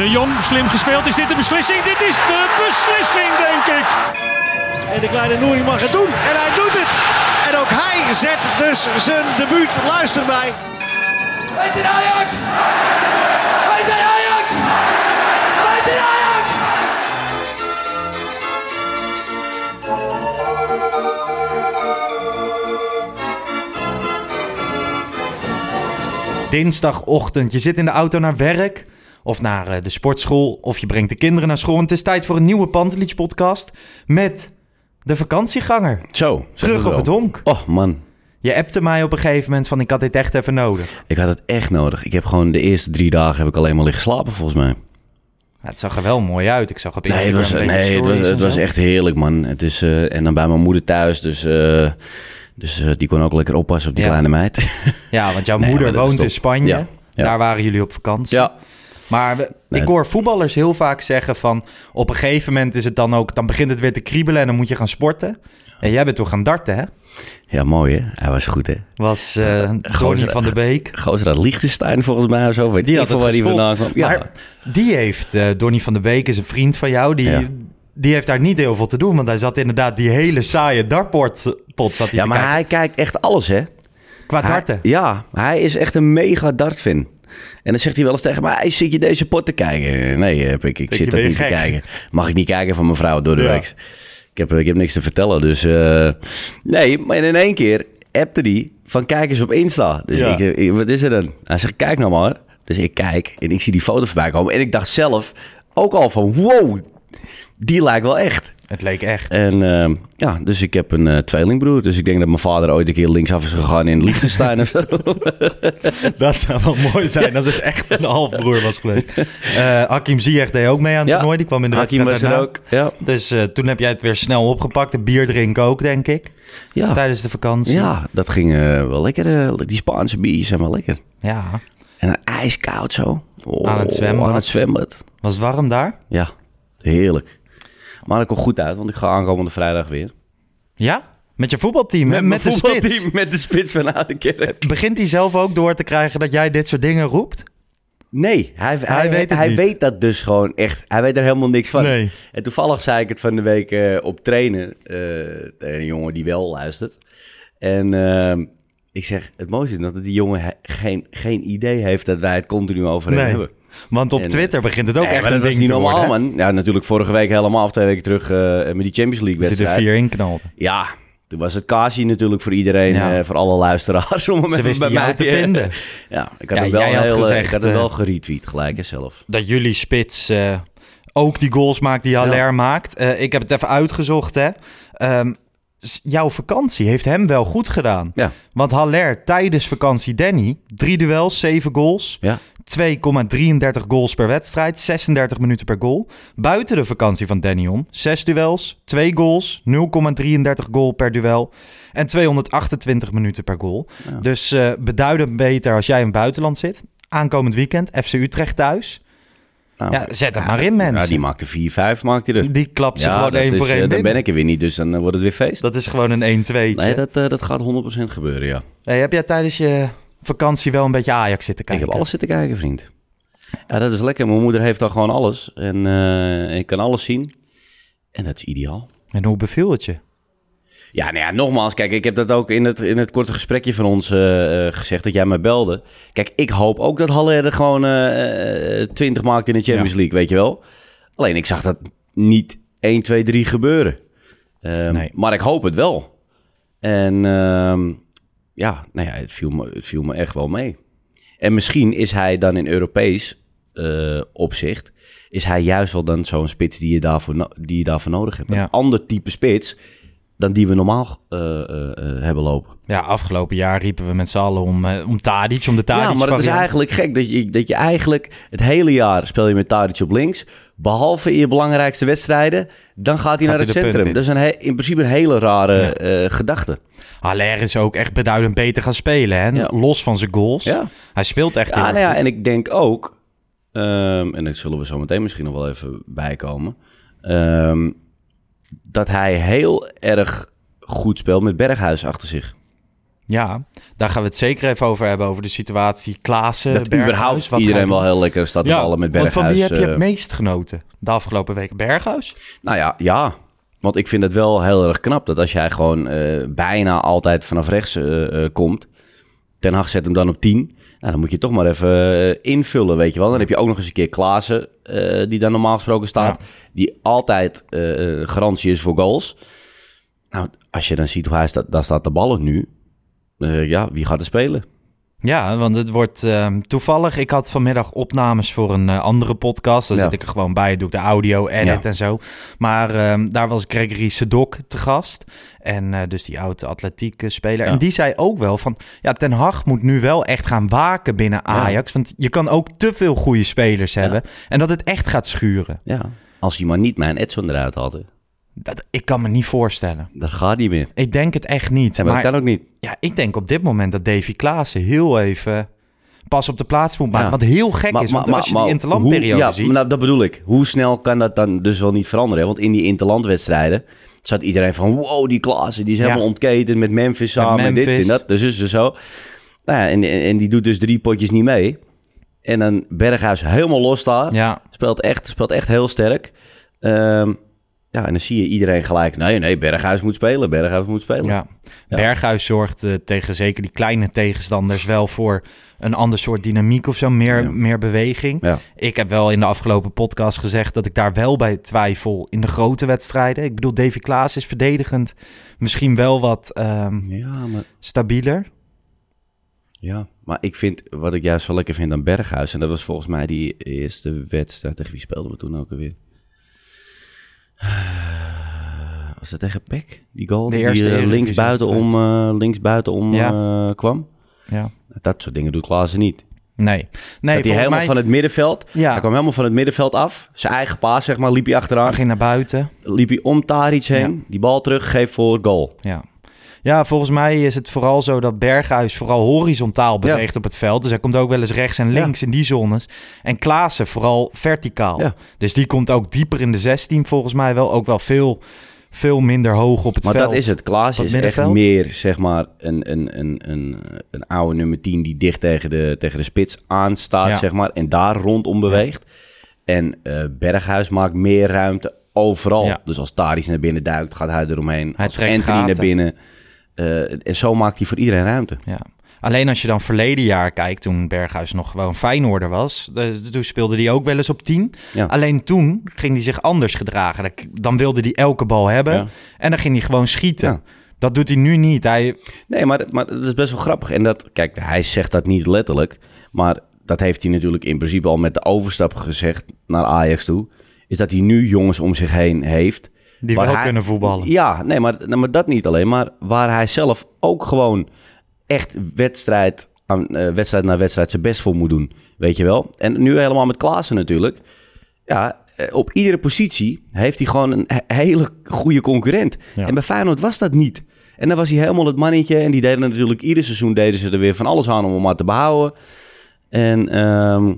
De Jong, slim gespeeld. Is dit de beslissing? Dit is de beslissing, denk ik. En de kleine Nouri mag het doen. En hij doet het. En ook hij zet dus zijn debuut. Luister mij. Wij zijn Ajax! Wij zijn Ajax! Wij zijn Ajax! Dinsdagochtend, je zit in de auto naar werk of naar eh, de sportschool of je brengt de kinderen naar school. En het is tijd voor een nieuwe Pantelich podcast met de vakantieganger. Zo. Terug op het honk. Oh man, Je appte mij op een gegeven moment van ik had dit echt even nodig. ik had het echt nodig. Ik heb gewoon de eerste drie dagen heb ik alleen maar liggen slapen volgens mij. Ja, het zag er wel mooi uit. Ik zag op Nee, het Instagram was, nee, het was, het was echt heerlijk man. Het is, eh, en dan bij mijn moeder thuis, dus, eh, dus die kon ook lekker oppassen op die Ja. kleine meid. Ja, want jouw Nee, moeder woont in Spanje. Ja. Daar waren jullie op vakantie. ja. Maar we- Nee. ik hoor voetballers heel vaak zeggen van... op een gegeven moment is het dan ook... dan begint het weer te kriebelen en dan moet je gaan sporten. En jij bent toch gaan darten, hè? ja, mooi hè. Hij was goed hè. Was gozer- van de Beek. Gozer uit Liechtenstein volgens mij of zo. Weet Die had het waar die vandaan kwam. Ja. Maar die heeft, eh Donny van de Beek is een vriend van jou... Die, Ja. die heeft daar niet heel veel te doen... want hij zat inderdaad die hele saaie dartpot pot zat hij ja, maar kijken. hij kijkt echt alles hè. Qua Hij- darten. ja, hij is echt een mega dartfan. En dan zegt hij wel eens tegen mij, "Hey, zit je deze pot te kijken? Nee, heb ik, ik zit dat je niet te kijken. Mag ik niet kijken van mijn vrouw door de Ja. week. Ik heb, ik heb niks te vertellen, dus... eh, nee, maar in één keer appte hij van kijk eens op Insta. Dus Ja. ik, eh, wat is er dan? Hij zegt, kijk nou maar. Dus ik kijk en ik zie die foto voorbij komen. En ik dacht zelf ook al van, wow, die lijkt wel echt. Het leek echt. En eh, ja, dus ik heb een eh, tweelingbroer. Dus ik denk dat mijn vader ooit een keer linksaf is gegaan in Liechtenstein of zo. Dat zou wel mooi zijn als het echt een halfbroer was geweest. Eh Hakim Ziyech deed ook mee aan het toernooi. Die kwam in de Hakim wedstrijd was er ook. Ja. Dus eh, toen heb jij het weer snel opgepakt. De bier drinken ook, denk ik. Ja. Tijdens de vakantie. ja, dat ging wel lekker. die Spaanse biertjes zijn wel lekker. Ja. En dan ijskoud zo. Oh, Aan het zwembad. Aan het zwembad. Was het warm daar? Ja, heerlijk. Maar ik kom goed uit, want ik ga aankomende vrijdag weer. Ja? Met je voetbalteam, met, met, de spits. Met de spits van Oudekerk. Begint hij zelf ook door te krijgen dat jij dit soort dingen roept? Nee, hij, hij, weet hij weet dat dus gewoon echt. Hij weet er helemaal niks van. Nee. En toevallig zei ik het van de week eh, op trainen. eh, tegen een jongen die wel luistert. En ehm, ik zeg, het mooiste is dat die jongen geen, geen idee heeft dat wij het continu over Nee. hebben. Want op En, Twitter begint het ook Nee, echt maar een ding niet te normaal, worden. man. Ja, natuurlijk vorige week helemaal, of twee weken terug, eh, met die Champions League Dat hij er wedstrijd. vier in knalde. Ja, toen was het Kasi natuurlijk voor iedereen, Ja. eh, voor alle luisteraars. Om hem Ze wisten bij mij te vinden. Ja, ik had Ja, hem wel, heel, eh, gezegd, ik had hem eh, wel geretweet gelijk hè, zelf. Dat jullie spits eh, ook die goals maakt die Haller maakt. Eh, ik heb het even uitgezocht, hè. Ehm, jouw vakantie heeft hem wel goed gedaan. Ja. Want Haller tijdens vakantie Danny, drie duels, zeven goals. Ja. 2,33 goals per wedstrijd, 36 minuten per goal. Buiten de vakantie van Danny om, 6 duels, 2 goals, 0,33 goal per duel en 228 minuten per goal. Dus eh, beduidend beter als jij in het buitenland zit. Aankomend weekend, FC Utrecht thuis. Nou, Ja, zet het maar in, mensen. Ja, die maakte 4-5, maakte hij er. Die klapt ze Ja, gewoon één voor eh, één Dan ben ik er weer niet, dus dan eh, wordt het weer feest. Dat is gewoon een 1 2 nee, dat, eh, dat gaat 100% gebeuren, ja. hey, Heb jij tijdens je vakantie wel een beetje Ajax zitten kijken? Ik heb alles zitten kijken, vriend. Ja, dat is lekker. Mijn moeder heeft dan gewoon alles. En ik kan alles zien. En dat is ideaal. En hoe beviel het je? Ja, nou ja, nogmaals, kijk, ik heb dat ook in het, in het korte gesprekje van ons eh, eh, gezegd dat jij mij belde. Kijk, ik hoop ook dat Haller er gewoon eh, eh, 20 maakt in de Champions Ja. League, weet je wel. Alleen ik zag dat niet 1, 2, 3 gebeuren. Ehm, Nee. Maar ik hoop het wel. En ehm, ja, nou ja, het viel, me, het viel me echt wel mee. En misschien is hij dan in Europees opzicht, is hij juist wel dan zo'n spits die je daarvoor, die je daarvoor nodig hebt. Ja. Een ander type spits dan die we normaal eh, eh, eh, hebben lopen. Ja, afgelopen jaar riepen we met z'n allen om, eh, om Tadic, om de Tadic ja, maar het is eigenlijk gek dat je, dat je eigenlijk het hele jaar speel je met Tadic op links. behalve in je belangrijkste wedstrijden, dan gaat hij naar hij het centrum. Dat is een he- in principe een hele rare eh, gedachte. Haller is ook echt beduidend beter gaan spelen. Hè? Ja. Los van zijn goals. Ja. Hij speelt echt heel Ja, nou ja, en ik denk ook, ehm, en daar zullen we zo meteen misschien nog wel even bij komen, ehm, dat hij heel erg goed speelt met Berghuis achter zich. Ja, daar gaan we het zeker even over hebben. Over de situatie Klaassen, dat Berghuis. überhaupt Wat iedereen wel heel lekker staat te ballen met want Berghuis. van wie heb je eh, het meest genoten de afgelopen weken? Berghuis? Nou ja, ja. Want ik vind het wel heel erg knap dat als jij gewoon eh, bijna altijd vanaf rechts eh, eh, komt. Ten Hag zet hem dan op 10. Nou, dan moet je toch maar even eh, invullen, weet je wel. Dan heb je ook nog eens een keer Klaassen, eh, die daar normaal gesproken staat. Die altijd eh, garantie is voor goals. Nou, als je dan ziet hoe hij staat, daar staat de ballen nu. Ja, wie gaat er spelen? Ja, want het wordt ehm, toevallig. Ik had vanmiddag opnames voor een eh, andere podcast. Daar Ja. zit ik er gewoon bij, doe ik de audio, edit Ja. en zo. Maar ehm, daar was Gregory Sedok te gast. En eh, dus die oude atletiek speler. Ja. En die zei ook wel van... Ja, Ten Hag moet nu wel echt gaan waken binnen Ajax. Want je kan ook te veel goede spelers hebben. En dat het echt gaat schuren. Ja. Als hij maar niet mijn Edson eruit had. Dat, ik kan me niet voorstellen. dat gaat niet meer. Ik denk het echt niet. Ja, maar, maar dat kan ook niet. ja, ik denk op dit moment dat Davy Klaassen heel even pas op de plaats moet maken. Ja. Wat heel gek is, want als je die interlandperiode ja, ziet... nou, dat bedoel ik. Hoe snel kan dat dan dus wel niet veranderen? Want in die interlandwedstrijden zat iedereen van... Wow, die Klaassen, die is helemaal ontketend met Memphis samen. en dit en dat, dus is dus zo. Nou ja, en, en, en die doet dus drie potjes niet mee. En dan Berghuis helemaal los daar. Ja, Speelt, echt, speelt echt heel sterk. Ehm, ja, en dan zie je iedereen gelijk... Nee, nee, Berghuis moet spelen. Berghuis moet spelen. ja. Berghuis zorgt eh, tegen zeker die kleine tegenstanders wel voor een ander soort dynamiek of zo. Meer, Ja. meer beweging. Ja. Ik heb wel in de afgelopen podcast gezegd dat ik daar wel bij twijfel in de grote wedstrijden. Ik bedoel, Davy Klaas is verdedigend misschien wel wat Ja, maar... stabieler. Ja, maar ik vind, wat ik juist zo lekker vind aan Berghuis... en dat was volgens mij die eerste wedstrijd... tegen wie speelden we toen ook alweer? Eh, Was dat tegen Peck? Die goal De die eerste eh, links buitenom, eh links buitenom Ja. eh, kwam? Ja. Dat soort dingen doet Klaassen niet. Nee, nee dat hij helemaal mij van het middenveld... Ja. Hij kwam helemaal van het middenveld af. Zijn eigen paas, zeg maar, liep hij achteraan. hij ging naar buiten. Liep hij om Taric heen. Die bal terug, geeft voor goal. Ja. Ja, volgens mij is het vooral zo dat Berghuis vooral horizontaal beweegt op het veld. Dus hij komt ook wel eens rechts en links in die zones. En Klaassen vooral verticaal. Ja. Dus die komt ook dieper in de 16 volgens mij wel. Ook wel veel, veel minder hoog op het Maar veld. dat is het. Klaas Wat is echt meer, zeg maar, een, een, een, een, een oude nummer 10 die dicht tegen de, tegen de spits aanstaat, zeg maar, en daar rondom beweegt. En eh, Berghuis maakt meer ruimte overal. Ja. Dus als Taris naar binnen duikt, gaat hij eromheen. Hij als trekt Anthony gaten. naar binnen. Eh, en zo maakt hij voor iedereen ruimte. Ja. Alleen als je dan verleden jaar kijkt, toen Berghuis nog gewoon Feyenoorder was, de- toen speelde hij ook wel eens op 10. Ja. Alleen toen ging hij zich anders gedragen. Dan- Dan wilde hij elke bal hebben Ja. en dan ging hij gewoon schieten. Ja. Dat doet hij nu niet. Hij, Nee, maar, maar dat is best wel grappig. En dat, kijk, hij zegt dat niet letterlijk. Maar dat heeft hij natuurlijk in principe al met de overstap gezegd naar Ajax toe. Is dat hij nu jongens om zich heen heeft. Die wel hij- kunnen voetballen. Ja, nee, maar, nee, maar dat niet alleen. Maar waar hij zelf ook gewoon echt wedstrijd, aan, eh, wedstrijd na wedstrijd zijn best voor moet doen. Weet je wel? En nu helemaal met Klaassen natuurlijk. Ja, eh, op iedere positie heeft hij gewoon een he- hele goede concurrent. Ja. En bij Feyenoord was dat niet. En dan was hij helemaal het mannetje. En die deden natuurlijk ieder seizoen deden ze er weer van alles aan om hem maar te behouden. En, ehm,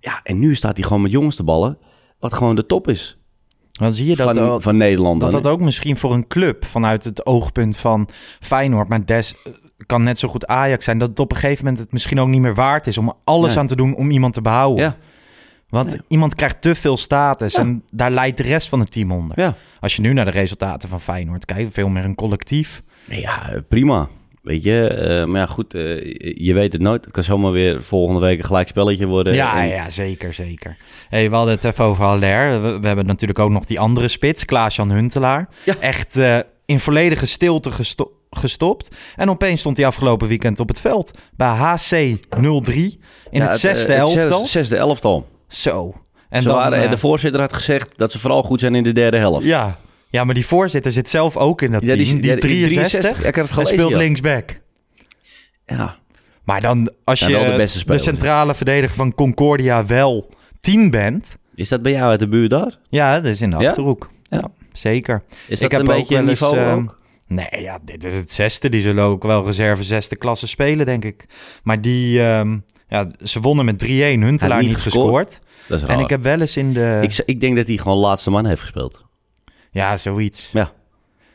ja, en nu staat hij gewoon met jongens te ballen. Wat gewoon de top is Dan zie je dat, van, Nederland. dat dat ook misschien voor een club vanuit het oogpunt van Feyenoord, maar Des eh, kan net zo goed Ajax zijn, dat het op een gegeven moment het misschien ook niet meer waard is om alles Nee. aan te doen om iemand te behouden. Ja, Want iemand krijgt te veel status en daar leidt de rest van het team onder. ja. Als je nu naar de resultaten van Feyenoord kijkt, veel meer een collectief. Ja, prima. Weet je, eh, maar ja, goed, eh, je weet het nooit. Het kan zomaar weer volgende week een gelijk spelletje worden. Ja, En- ja, zeker, zeker. Hey, we hadden het even over Haller. We, we hebben natuurlijk ook nog die andere spits, Klaas-Jan Huntelaar. Ja. Echt eh, in volledige stilte gesto- gestopt. En opeens stond hij afgelopen weekend op het veld. Bij HC 03 in Ja, het zesde het elftal. zesde elftal. Zo. En dan, waren, de voorzitter had gezegd dat ze vooral goed zijn in de derde helft. ja. Ja, maar die voorzitter zit zelf ook in dat Ja, team. die Die, is- is ja, die- 63 63. Ja, ik heb het en speelt linksback. Ja. Maar dan, als Ja, je de centrale verdediger van Concordia wel 10 bent... Is dat bij jou uit de buurt daar? Ja, dat is in de? Achterhoek. Ja, zeker. Is dat ik heb een ook beetje wel een eens, niveau ehm? Nee, ja, dit is het zesde. Die zullen ook wel reserve zesde klasse spelen, denk ik. Maar die, ehm, ja, ze wonnen met 3-1. Huntelaar niet niet gescoord. Raar. En ik heb wel eens in de... ik, ik denk dat hij gewoon laatste man heeft gespeeld. Ja, zoiets. Ja.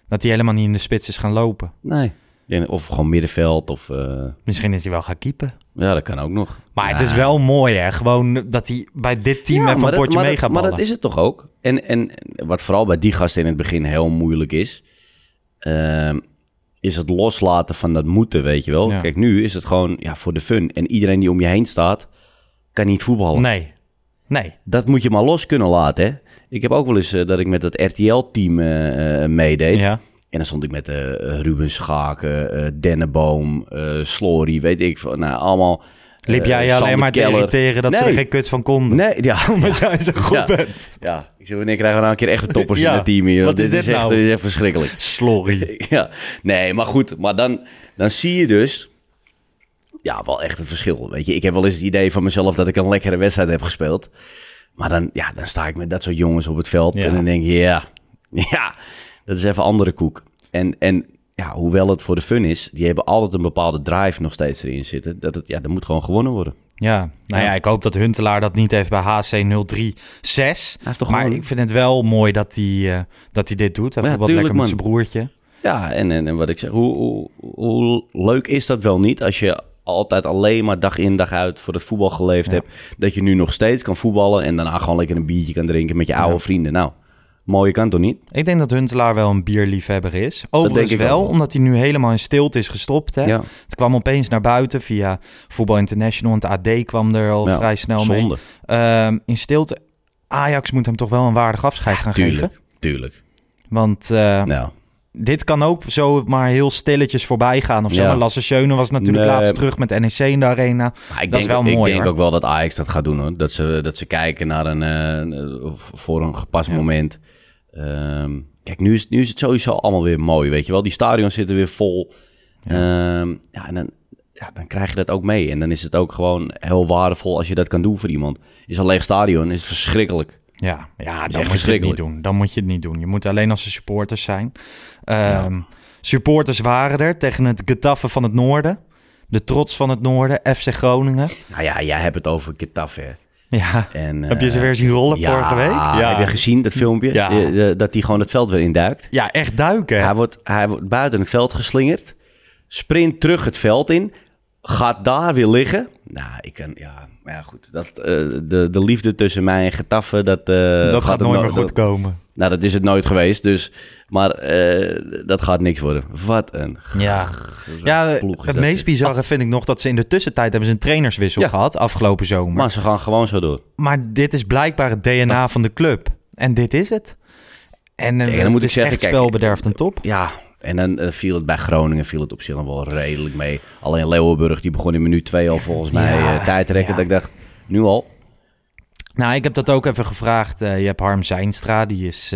Dat hij helemaal niet in de spits is gaan lopen. Nee. Ik denk- Of gewoon middenveld. Of, eh, Misschien is hij wel gaan keepen. ja, dat kan ook nog. Maar Ja. het is wel mooi, hè? Gewoon dat hij bij dit team Ja, even een potje maar mee dat- gaat Maar dat is het toch ook? En, en wat vooral bij die gasten in het begin heel moeilijk is... ehm, is het loslaten van dat moeten, weet je wel. Ja. Kijk, nu is het gewoon ja, voor de fun. En iedereen die om je heen staat, kan niet voetballen. Nee. Nee. Dat moet je maar los kunnen laten, hè. Ik heb ook wel eens eh, dat ik met het RTL-team eh, eh, meedeed. Ja. En dan stond ik met eh Ruben Schaken, Denneboom, eh Slory, weet ik veel. Nou, allemaal... Liep jij alleen Sander maar te irriteren dat ze er geen kut van konden? Nee, ja. Omdat jij zo goed Ja. bent. Ja, ik zeg, wanneer krijgen we nou een keer echte toppers Ja, in het team hier? wat is dit echt, nou? Dit is echt verschrikkelijk. Slorry. ja, nee, maar goed. Maar dan, dan zie je dus... Ja, wel echt een verschil, weet je. Ik heb wel eens het idee van mezelf dat ik een lekkere wedstrijd heb gespeeld. Maar dan, ja, dan sta ik met dat soort jongens op het veld. Ja. En dan denk je, ja, ja, dat is even andere koek. En, en ja, hoewel het voor de fun is, die hebben altijd een bepaalde drive nog steeds erin zitten. Dat het, ja, dat moet gewoon gewonnen worden. Ja, nou ja. Ik hoop dat Huntelaar dat niet heeft bij HC 036. heeft toch maar gewoon- ik vind het wel mooi dat hij, eh, dat hij dit doet. Hij Ja, tuurlijk, lekker met zijn broertje. Ja, en, en, en wat ik zeg, hoe, hoe, hoe leuk is dat wel niet als je altijd alleen maar dag in dag uit voor het voetbal geleefd hebt. Dat je nu nog steeds kan voetballen en daarna gewoon lekker een biertje kan drinken met je oude vrienden. Nou, mooie kan toch niet? Ik denk dat Huntelaar wel een bierliefhebber is. Overigens ik wel, ook. omdat hij nu helemaal in stilte is gestopt. Hè? Ja. Het kwam opeens naar buiten via Voetbal International. En het AD kwam er al vrij snel mee. Ehm, in stilte. Ajax moet hem toch wel een waardig afscheid gaan geven. Tuurlijk, tuurlijk. Want eh, Nou, dit kan ook zo maar heel stilletjes voorbij gaan of zo. Ja. Maar Lasse Schöne was natuurlijk Nee. laatst terug met NEC in de arena. maar ik Dat is denk, wel ik mooi, denk hoor. ook wel dat Ajax dat gaat doen hoor. Dat ze, dat ze kijken naar een, eh, voor een gepast moment. Ehm, kijk, nu is, nu is het sowieso allemaal weer mooi, weet je wel. Die stadions zitten weer vol. Ja, ja en dan, ja, dan krijg je dat ook mee. En dan is het ook gewoon heel waardevol als je dat kan doen voor iemand. Is een leeg stadion, is het verschrikkelijk. Ja, ja dan moet je het niet doen. Dan moet je het niet doen. Je moet alleen als er supporters zijn. Ehm, Supporters waren er tegen het Getafe van het Noorden. De trots van het Noorden, FC Groningen. Nou ja, jij hebt het over Getafe. Ja, En, heb je ze eh, weer zien rollen ja, vorige week? Heb je gezien dat filmpje? Ja. Eh, eh, dat hij gewoon het veld weer induikt. Ja, echt duiken. Hij wordt, hij wordt buiten het veld geslingerd. Sprint terug het veld in. Gaat daar weer liggen. Nou, ik kan... Ja, maar ja goed. Dat, eh, de, de liefde tussen mij en Getafe, dat... eh, dat gaat nooit no- meer goed dat- komen. Nou, dat is het nooit geweest. Dus, maar eh, dat gaat niks worden. Wat een... Ja, ja het meest bizarre vind ik nog dat ze in de tussentijd hebben ze een trainerswissel Ja. gehad afgelopen zomer. Maar ze gaan gewoon zo door. Maar dit is blijkbaar het DNA van de club. En dit is het. En, dan het moet ik zeggen, echt kijk, spelbederft een top. Ja, en dan eh, viel het bij Groningen viel het op zich nog wel redelijk mee. Alleen Leeuwenburg, die begon in minuut 2 al volgens mij Ja, eh, tijd te rekken. ja. Dat ik dacht, nu al? Nou, ik heb dat ook even gevraagd. Eh, je hebt Harm Zijnstra, die is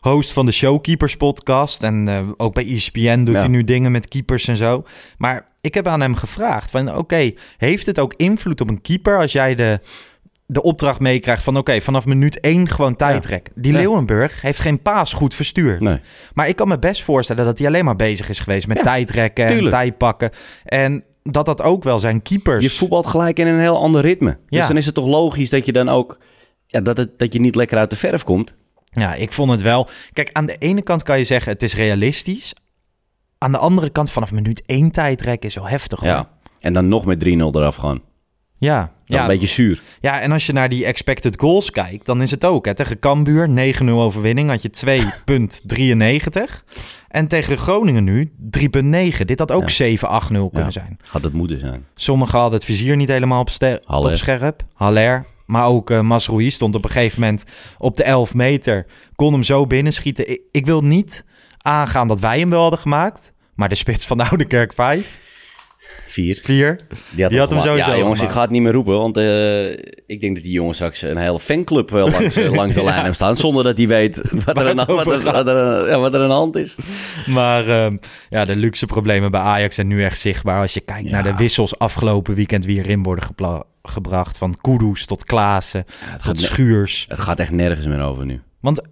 host van de Showkeepers podcast. En ook bij ESPN doet Ja. hij nu dingen met keepers en zo. Maar ik heb aan hem gevraagd van oké, heeft het ook invloed op een keeper als jij de, de opdracht meekrijgt van oké, vanaf minuut 1 gewoon tijdrek. Die Ja. Leeuwenburg heeft geen paas goed verstuurd. Nee. Maar ik kan me best voorstellen dat hij alleen maar bezig is geweest met Ja, tijdrekken en tijdpakken. En dat dat ook wel zijn keepers... Je voetbalt gelijk in een heel ander ritme. Dus dan is het toch logisch dat je dan ook... Ja, dat, het, dat je niet lekker uit de verf komt. Ja, ik vond het wel. Kijk, aan de ene kant kan je zeggen het is realistisch. Aan de andere kant, vanaf minuut één tijdrek is wel heftig. Hoor. Ja. En dan nog met 3-0 eraf gaan. Ja, een beetje zuur. ja, en als je naar die expected goals kijkt, dan is het ook. Hè. Tegen Cambuur, 9-0 overwinning, had je 2,93. En tegen Groningen nu, 3,9. Dit had ook 7-8-0 kunnen zijn. Had het moeten zijn. Sommigen hadden het vizier niet helemaal op, Haller. op scherp. Haller. Maar ook uh, Masroui stond op een gegeven moment op de 11 meter. Kon hem zo binnenschieten. Ik, ik wil niet aangaan dat wij hem wel hadden gemaakt. Maar de spits van de Oude Kerk 5, Vier. 4. Die had, Die had hem sowieso Ja, jongens, gemaakt. ik ga het niet meer roepen. Want eh, ik denk dat die jongens straks een hele fanclub wel langs, eh, langs de lijn hebben staan. Zonder dat hij weet wat er, aan, wat, er, gaat. wat, er, ja, wat er aan de hand is. Maar ehm, ja, de luxe problemen bij Ajax zijn nu echt zichtbaar. Als je kijkt Ja. naar de wissels afgelopen weekend wie erin worden gebracht. Van Kudus tot Klaassen, tot Schuurs. het gaat echt nergens meer over nu. Want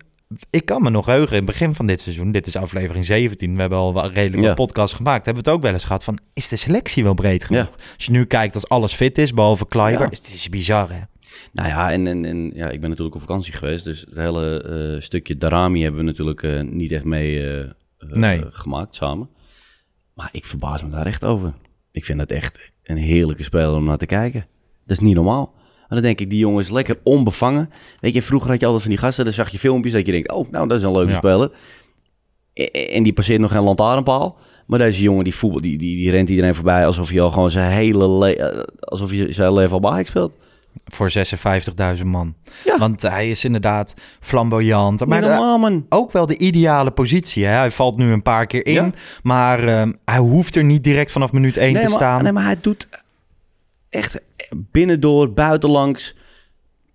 ik kan me nog heugen, in het begin van dit seizoen, dit is aflevering 17, we hebben al wel redelijk Ja. wat podcasts gemaakt, hebben we het ook wel eens gehad van, is de selectie wel breed genoeg? Als je nu kijkt als alles fit is, behalve Kleiber, Ja. is het is bizar hè? Nou ja, en, en, en ja, ik ben natuurlijk op vakantie geweest. Dus het hele eh, stukje Darami hebben we natuurlijk eh, niet echt mee Nee. eh, gemaakt samen. Maar ik verbaas me daar echt over. Ik vind het echt een heerlijke speler om naar te kijken. Dat is niet normaal. Dan denk ik, die jongen is lekker onbevangen. Weet je, vroeger had je altijd van die gasten, dan zag je filmpjes dat je denkt, oh, nou, dat is een leuke Ja. speler. En die passeert nog geen lantaarnpaal. Maar deze jongen, die, voetbal, die, die, die rent iedereen voorbij alsof hij al gewoon zijn hele le- eh, alsof hij zijn leven al bij speelt. Voor 56.000 man. Ja. Want hij is inderdaad flamboyant. Maar de- ook wel de ideale positie. Hè? Hij valt nu een paar keer in, Ja. maar ehm, hij hoeft er niet direct vanaf minuut 1 nee, te maar, staan. Nee, maar hij doet echt binnendoor, buitenlangs.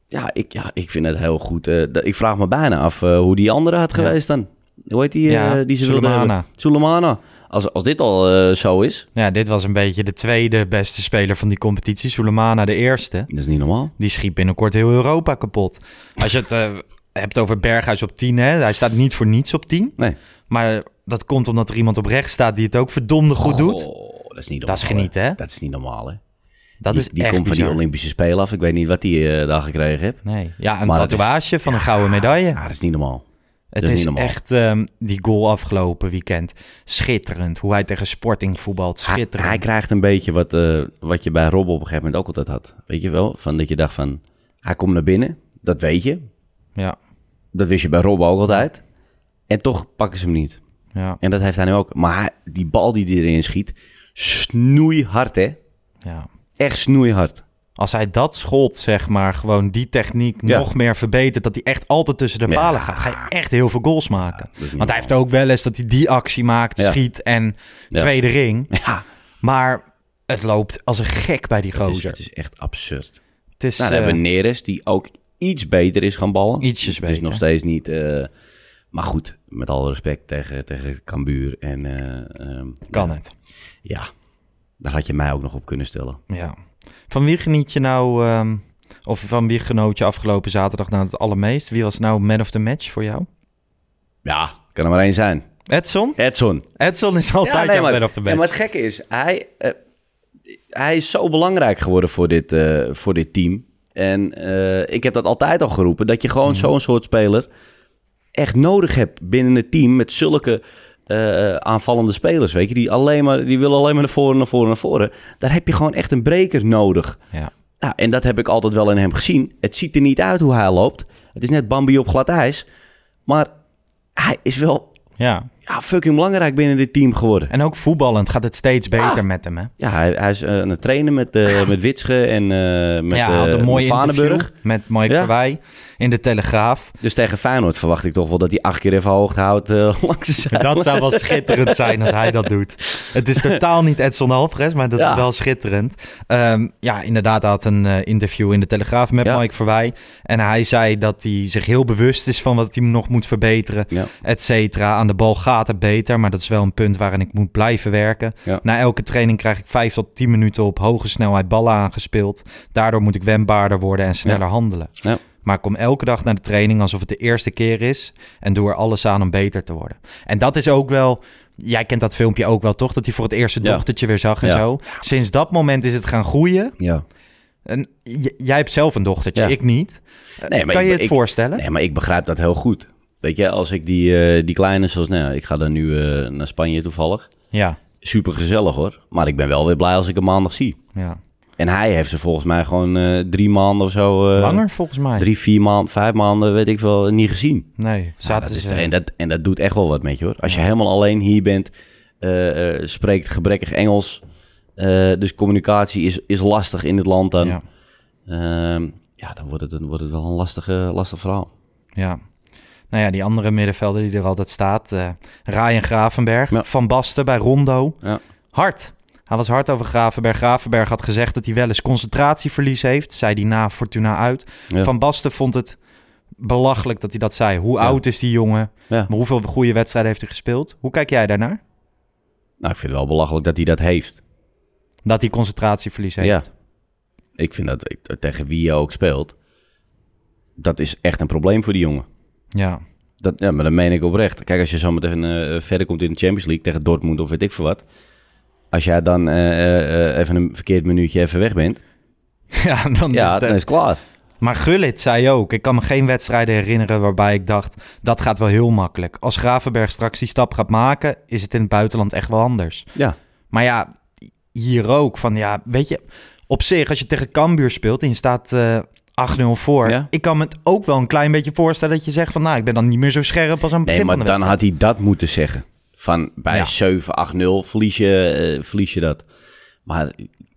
Ja, ik, ja, ik vind het heel goed. Eh, ik vraag me bijna af eh, hoe die andere had Ja. geweest dan. Hoe heet die, eh, Ja, die ze Sulemana. Sulemana. Als, als dit al eh, zo is, Ja, dit was een beetje de tweede beste speler van die competitie. Sulemana de eerste. dat is niet normaal. Die schiet binnenkort heel Europa kapot. Als je het eh, hebt over Berghuis op 10, hè? hij staat niet voor niets op 10. Nee. Maar dat komt omdat er iemand op rechts staat die het ook verdomde goed doet. Oh, dat is niet normaal. Dat is genieten, hè? Dat is niet normaal, hè? Dat die is die echt komt van die. Olympische Spelen af. Ik weet niet wat hij eh daar gekregen heeft. Nee. Ja, een Maar dat is- tatoeage van een gouden medaille. Ja, dat is niet normaal. Het is is, niet normaal. echt ehm, die goal afgelopen weekend. Schitterend. Hoe hij tegen Sporting voetbalt. Schitterend. hij krijgt een beetje wat, eh, wat je bij Rob op een gegeven moment ook altijd had. Weet je wel? Van dat je dacht van, hij komt naar binnen. Dat weet je. Ja, Dat wist je bij Rob ook altijd. En toch pakken ze hem niet. ja, En dat heeft hij nu ook. Maar die bal die hij erin schiet, snoeihard hè. ja. Echt snoeihard. Als hij dat schot, zeg maar, gewoon die techniek Ja. nog meer verbetert, dat hij echt altijd tussen de Ja. palen gaat, ga je echt heel veel goals maken. is Want hij heeft ook wel eens dat hij die actie maakt, schiet en tweede ring. Ja, Maar het loopt als een gek bij die het is, gozer. het is echt absurd. Het is, Nou, dan hebben we eh, Neres, die ook iets beter is gaan ballen. Ietsjes Het is beter. nog steeds niet... eh, maar goed, met alle respect tegen, tegen Cambuur. En, eh, ehm, kan het. Ja, daar had je mij ook nog op kunnen stellen. Ja. Van wie geniet je nou, ehm, of van wie genoot je afgelopen zaterdag nou het allermeest? Wie was nou man of the match voor jou? Ja, kan er maar één zijn. Edson? Edson. Edson is altijd nee, maar, man of the ja, match. maar het gekke is, hij, eh, hij is zo belangrijk geworden voor dit, eh, voor dit team. En eh, ik heb dat altijd al geroepen, dat je gewoon Mhm. zo'n soort speler echt nodig hebt binnen het team met zulke eh, aanvallende spelers, weet je, die alleen maar, die willen alleen maar naar voren, naar voren, naar voren. Daar heb je gewoon echt een breker nodig. Ja. Nou, en dat heb ik altijd wel in hem gezien. Het ziet er niet uit hoe hij loopt. Het is net Bambi op glad ijs. Maar hij is wel ja. Ja, fucking belangrijk binnen dit team geworden. En ook voetballend gaat het steeds beter Ah. met hem, hè? Ja, hij, hij is eh, aan het trainen met, eh met Witsche en eh met, ja, hij had een mooi met met Mike Ja. Verwij in de Telegraaf. Dus tegen Feyenoord verwacht ik toch wel dat hij acht keer even hoogte houdt langs de zijlijn. Dat zou wel schitterend zijn als hij dat doet. Het is totaal niet Edson Alvarez, maar dat Ja. is wel schitterend. Ehm, ja, inderdaad, hij had een interview in de Telegraaf met Ja. Mike Verwij. En hij zei dat hij zich heel bewust is van wat hij nog moet verbeteren, et cetera. Aan de bal gaat beter, maar dat is wel een punt waarin ik moet blijven werken. Ja. Na elke training krijg ik vijf tot tien minuten op hoge snelheid ballen aangespeeld. Daardoor moet ik wendbaarder worden en sneller Ja. handelen. Ja. Maar ik kom elke dag naar de training alsof het de eerste keer is. En doe er alles aan om beter te worden. En dat is ook wel. Jij kent dat filmpje ook wel, toch? Dat hij voor het eerst zijn Ja. dochtertje weer zag en Ja. zo. Sinds dat moment is het gaan groeien. Ja. En jij hebt zelf een dochtertje, Ja. ik niet. Nee, maar kan ik- je het ik- voorstellen? Nee, maar ik begrijp dat heel goed. Weet je, als ik die, eh, die kleine, zoals, nou, ik ga dan nu eh, naar Spanje toevallig. Ja, Super gezellig hoor. Maar ik ben wel weer blij als ik hem maandag zie. ja. En hij heeft ze volgens mij gewoon eh, drie maanden of zo. Langer volgens mij. Drie, vier maanden, vijf maanden, weet ik wel, niet gezien. Nee, zaten dat is, ze... en, dat, en dat doet echt wel wat met je hoor. Als je helemaal alleen hier bent, spreekt gebrekkig Engels. dus communicatie is, is lastig in het land dan. ja, Ehm, ja, dan wordt het, dan wordt het wel een lastige, lastig verhaal. ja. Nou ja, die andere middenvelder die er altijd staat. eh Ryan Gravenberg. Ja. Van Basten bij Rondo. Ja. Hard. Hij was hard over Gravenberg. Gravenberg had gezegd dat hij wel eens concentratieverlies heeft. Zei hij na Fortuna uit. Ja. Van Basten vond het belachelijk dat hij dat zei. Hoe oud is die jongen? Maar hoeveel goede wedstrijden heeft hij gespeeld? Hoe kijk jij daarnaar? Nou, ik vind het wel belachelijk dat hij dat heeft. Dat hij concentratieverlies heeft. Ja. Ik vind dat ik, tegen wie je ook speelt, dat is echt een probleem voor die jongen. Ja. Dat, ja, maar dat meen ik oprecht. Kijk, als je zo meteen eh, verder komt in de Champions League tegen Dortmund of weet ik veel wat. Als jij dan eh, eh, eh, even een verkeerd minuutje even weg bent, ja, dan is ja, het, dan eh, is het klaar. Maar Gullit zei ook, ik kan me geen wedstrijden herinneren waarbij ik dacht, dat gaat wel heel makkelijk. Als Gravenberg straks die stap gaat maken, is het in het buitenland echt wel anders. Ja, Maar ja, hier ook, van ja, weet je, op zich, als je tegen Cambuur speelt en je staat eh 8-0 voor, Ja. ik kan me het ook wel een klein beetje voorstellen dat je zegt van, nou, ik ben dan niet meer zo scherp als aan het nee, begin maar van de dan had hij dat moeten zeggen. Van bij Ja. 7, 8, 0 verlies je, eh, verlies je dat. Maar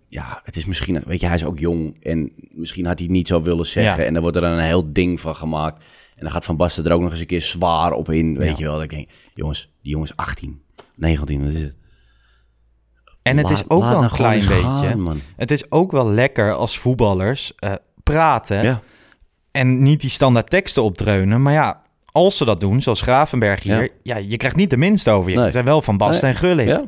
ja, het is misschien, weet je, hij is ook jong. En misschien had hij het niet zo willen zeggen. Ja. En dan wordt er dan een heel ding van gemaakt. En dan gaat Van Basten er ook nog eens een keer zwaar op in. Weet je wel. Dat ik denk, jongens, die jongens 18, 19, wat is het? En het is ook wel een nou klein beetje, gaan, man. het is ook wel lekker als voetballers eh, praten Ja. en niet die standaard teksten opdreunen. Maar ja, als ze dat doen, zoals Gravenberg hier, ja, je krijgt niet de minst over je. Nee. Het zijn wel Van Basten Nee. en Gullit. Ja.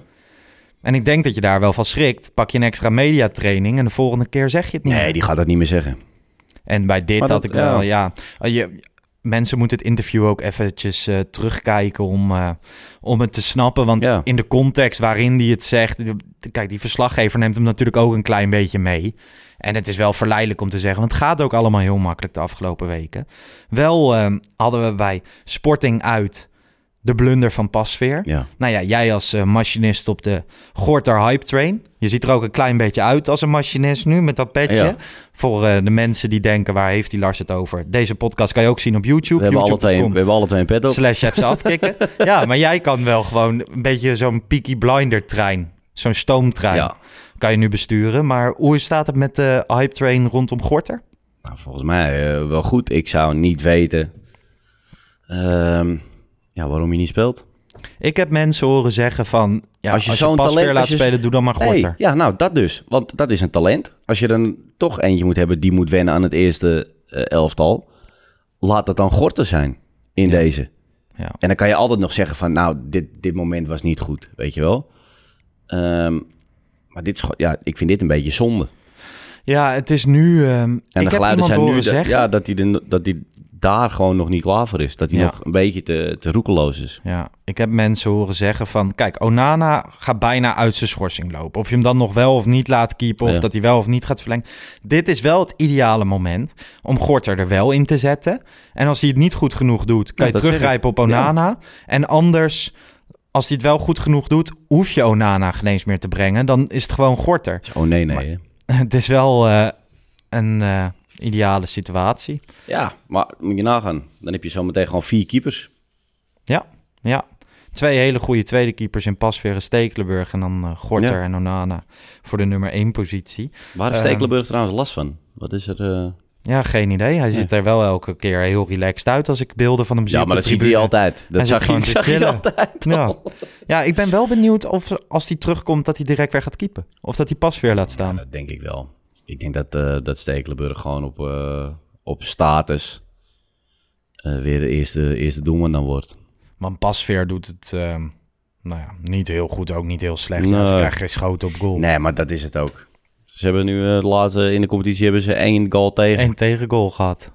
En ik denk dat je daar wel van schrikt. Pak je een extra mediatraining en de volgende keer zeg je het niet Nee, meer. die gaat dat niet meer zeggen. En bij dit had ik wel, ja. ja. Je, mensen moeten het interview ook eventjes eh, terugkijken om, eh, om het te snappen. Want Ja. in de context waarin die het zegt... Kijk, die verslaggever neemt hem natuurlijk ook een klein beetje mee. En het is wel verleidelijk om te zeggen, want het gaat ook allemaal heel makkelijk de afgelopen weken. Wel eh, hadden we bij Sporting uit de blunder van Pasveer. Ja. Nou ja, jij als eh, machinist op de Gorter Hype Train. Je ziet er ook een klein beetje uit als een machinist nu met dat petje. Ja. Voor eh, de mensen die denken, waar heeft die Lars het over? Deze podcast kan je ook zien op YouTube. We hebben, alle twee, we YouTube.com hebben alle twee een pet op. slash FC afkicken. ja, maar jij kan wel gewoon een beetje zo'n Peaky Blinder trein. Zo'n stoomtrein. Ja. Kan je nu besturen. Maar hoe staat het met de Hype Train rondom Gorter? Nou, volgens mij eh, wel goed. Ik zou niet weten ehm, ja, waarom hij niet speelt. Ik heb mensen horen zeggen van... Ja, als je, zo'n talent- laat je- spelen, doe dan maar Gorter. Hey, ja, nou, dat dus. Want dat is een talent. Als je dan toch eentje moet hebben die moet wennen aan het eerste eh, elftal... laat dat dan Gorter zijn in deze. Ja. En dan kan je altijd nog zeggen van... nou, dit, dit moment was niet goed, weet je wel. Ehm, maar dit is, ja, ik vind dit een beetje zonde. Ja, het is nu... ehm, En ik de heb geluiden iemand zijn nu horen dat, zeggen... ja, dat hij de, dat hij daar gewoon nog niet klaar voor is. Dat hij Ja. nog een beetje te, te roekeloos is. Ja, ik heb mensen horen zeggen van... Kijk, Onana gaat bijna uit zijn schorsing lopen. Of je hem dan nog wel of niet laat keepen... of Ja. dat hij wel of niet gaat verlengen. Dit is wel het ideale moment om Gorter er wel in te zetten. En als hij het niet goed genoeg doet... kan Ja, je teruggrijpen op. Onana. En anders, als hij het wel goed genoeg doet... hoef je Onana geen eens meer te brengen. Dan is het gewoon Gorter. Oh nee, nee. het is wel eh, een eh, ideale situatie. Ja, maar moet je nagaan. Dan heb je zometeen gewoon vier keepers. Ja, ja. Twee hele goede tweede keepers in Pasveer en Stekelenburg. En dan eh, Gorter Ja. en Onana voor de nummer één positie. Waar heeft Ehm, Stekelenburg trouwens last van? Wat is er... eh, Ja, geen idee. Hij ziet er wel elke keer heel relaxed uit als ik beelden van hem zie Ja, maar dat ziet hij tribune. altijd. Dat Hij zag je, zag altijd Ja. ja, ik ben wel benieuwd of als hij terugkomt dat hij direct weer gaat keepen. Of dat hij Pasveer laat Ja, staan. dat denk ik wel. Ik denk dat, eh, dat Stekelenburg gewoon op, eh, op status eh, weer de eerste, eerste doelman dan wordt. Want Pasveer doet het ehm, nou ja, niet heel goed, ook niet heel slecht. Nee. ze krijgen geen schoten op goal. Nee, maar dat is het ook. Ze hebben nu laatste in de competitie hebben ze één goal tegen. Eén tegengoal gehad.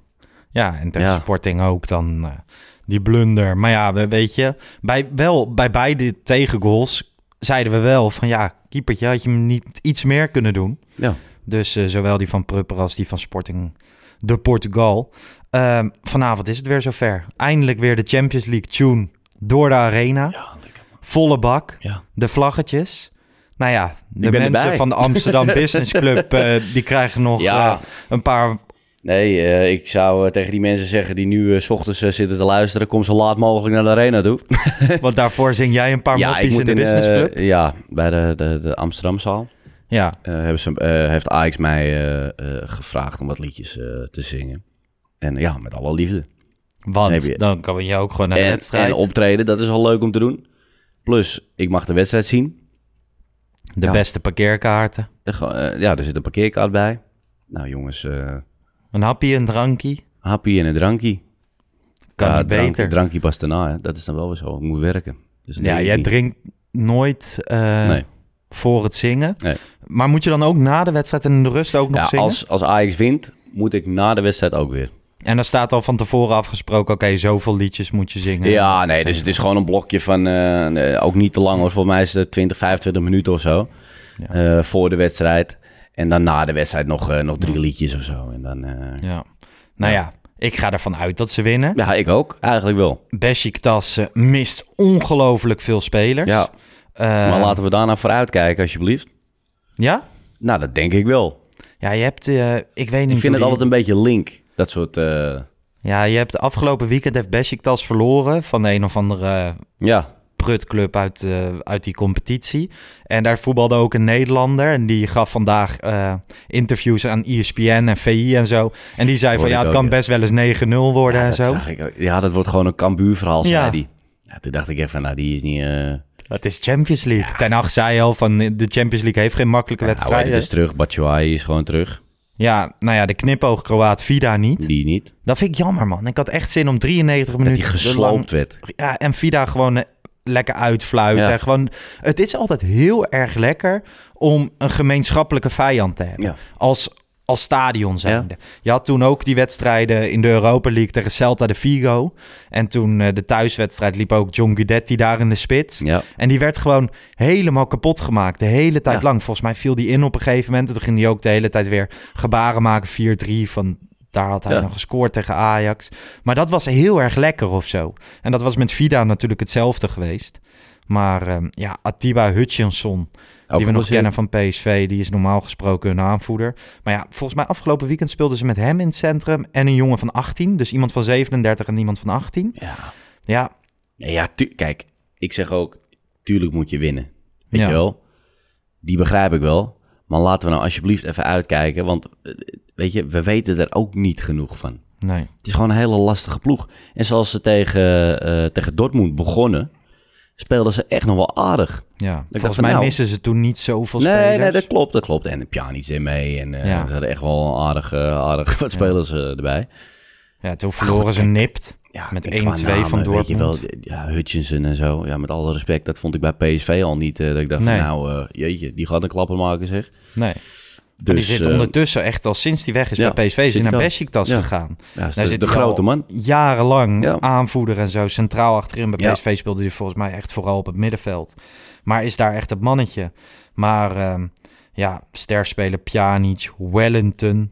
Ja, en tegen Ja. Sporting ook dan die blunder. Maar ja, we- weet je, bij, wel, bij beide tegengoals zeiden we wel van ja, keepertje had je hem niet iets meer kunnen doen. Ja. Dus eh, zowel die van Prupper als die van Sporting de Portugal. Ehm, vanavond is het weer zover. Eindelijk weer de Champions League tune door de arena. Ja. Volle bak, Ja. de vlaggetjes. Nou ja, de mensen erbij. van de Amsterdam Business Club, eh, die krijgen nog Ja. eh, een paar Nee, ik zou tegen die mensen zeggen die nu s ochtends zitten te luisteren, kom zo laat mogelijk naar de arena toe. Want daarvoor zing jij een paar moppies in de eh, businessclub. ja, bij de, de, de Amsterdamzaal. Ja, eh, hebben ze, eh, heeft Ajax mij eh, gevraagd om wat liedjes te zingen. En ja, met alle liefde. want dan kan je ook gewoon naar de En, wedstrijd. en optreden, dat is al leuk om te doen. Plus, ik mag de wedstrijd zien. de ja. beste parkeerkaarten. Ja, er zit een parkeerkaart bij. Nou jongens, Een happy, een drankie. happy en een drankie. Kan ja, niet drank- beter. Drankie pas daarna, hè. dat is dan wel weer zo. Ik moet werken. Dus ja, jij niet. drinkt nooit... Nee. Voor het zingen. Nee. Maar moet je dan ook na de wedstrijd en in de rust ook nog Ja, zingen? als, als Ajax wint, moet ik na de wedstrijd ook weer. En dan staat al van tevoren afgesproken, oké, zoveel liedjes moet je zingen. Ja, nee, dus het is gewoon een blokje van, eh, ook niet te lang hoor. Volgens mij is het 20, 25 minuten of zo. eh, voor de wedstrijd. En dan na de wedstrijd nog, eh, nog drie liedjes of zo. En dan, Ja. Nou ja, ik ga ervan uit dat ze winnen. ja, ik ook. Eigenlijk wel. Besiktas mist ongelooflijk veel spelers. Ja, maar laten we daarna vooruit kijken alsjeblieft. Ja? Nou, dat denk ik wel. Ja, je hebt, eh, ik weet niet Ik vind het die- altijd een beetje link. Dat soort, eh, Ja, je hebt afgelopen weekend heeft Besiktas verloren van een of andere ja. prutclub uit, eh, uit die competitie. En daar voetbalde ook een Nederlander. En die gaf vandaag eh, interviews aan ESPN en VI en zo. En die zei van ja, het ook, kan ja. best wel eens 9-0 worden Ja, en zo. ja, dat wordt gewoon een kambuurverhaal, zei Ja. hij. Ja, toen dacht ik even, nou, die is niet... eh Het is Champions League. Ten Hag zei al van de Champions League heeft geen makkelijke hij wedstrijden. is terug. Batshuayi is gewoon terug. Ja, nou ja, de knipoog Kroaat Vida niet. Die niet. Dat vind ik jammer, man. Ik had echt zin om 93 Dat minuten gesloopt werd. Ja, en Vida gewoon eh, lekker uitfluiten. Ja. En Gewoon, het is altijd heel erg lekker om een gemeenschappelijke vijand te hebben. Ja. Als, als stadion zijnde. Je had toen ook die wedstrijden in de Europa League tegen Celta de Vigo. En toen eh, de thuiswedstrijd liep ook John Guidetti daar in de spits. Ja. En die werd gewoon helemaal kapot gemaakt. De hele tijd Ja. lang. Volgens mij viel die in op een gegeven moment. En toen ging hij ook de hele tijd weer gebaren maken. 4-3 van... Daar had hij Ja. nog gescoord tegen Ajax. Maar dat was heel erg lekker of zo. En dat was met Vida natuurlijk hetzelfde geweest. Maar ehm, ja, Atiba Hutchinson, die we nog kennen van PSV, die is normaal gesproken een aanvoerder. Maar ja, volgens mij afgelopen weekend speelden ze met hem in het centrum en een jongen van 18. Dus iemand van 37 en iemand van 18. Ja. Ja, ja, kijk, ik zeg ook, tuurlijk moet je winnen. Weet Ja. je wel? Die begrijp ik wel. Maar laten we nou alsjeblieft even uitkijken. Want, eh, weet je, we weten er ook niet genoeg van. nee. Het is gewoon een hele lastige ploeg. En zoals ze tegen, eh, tegen Dortmund begonnen, speelden ze echt nog wel aardig. Ja, dacht volgens van, mij nou- missen ze toen niet zoveel Nee, spelers. nee, dat klopt, dat klopt. En de Pjanic er mee. En eh, Ja. ze hadden echt wel aardige, aardige wat spelers eh, erbij. Ja, toen verloren ze nipt. Ja, Met en 1-2 qua van namen, weet je wel, Dortmund. ja, Hutchinson en zo. Ja, met alle respect, dat vond ik bij PSV al niet. eh, dat ik dacht, Nee. van, nou, eh, jeetje, die gaat een klapper maken, zeg. Nee. Dus, die zit eh, ondertussen echt al sinds die weg is ja, bij PSV, zit naar. Besiktas Ja. gegaan. ja, Daar de, zit de grote man. Jarenlang Ja. aanvoerder en zo. Centraal achterin bij. PSV speelde hij volgens mij echt vooral op het middenveld. Maar is daar echt het mannetje. Maar ehm, ja, sterspeler Pjanic, Wellington,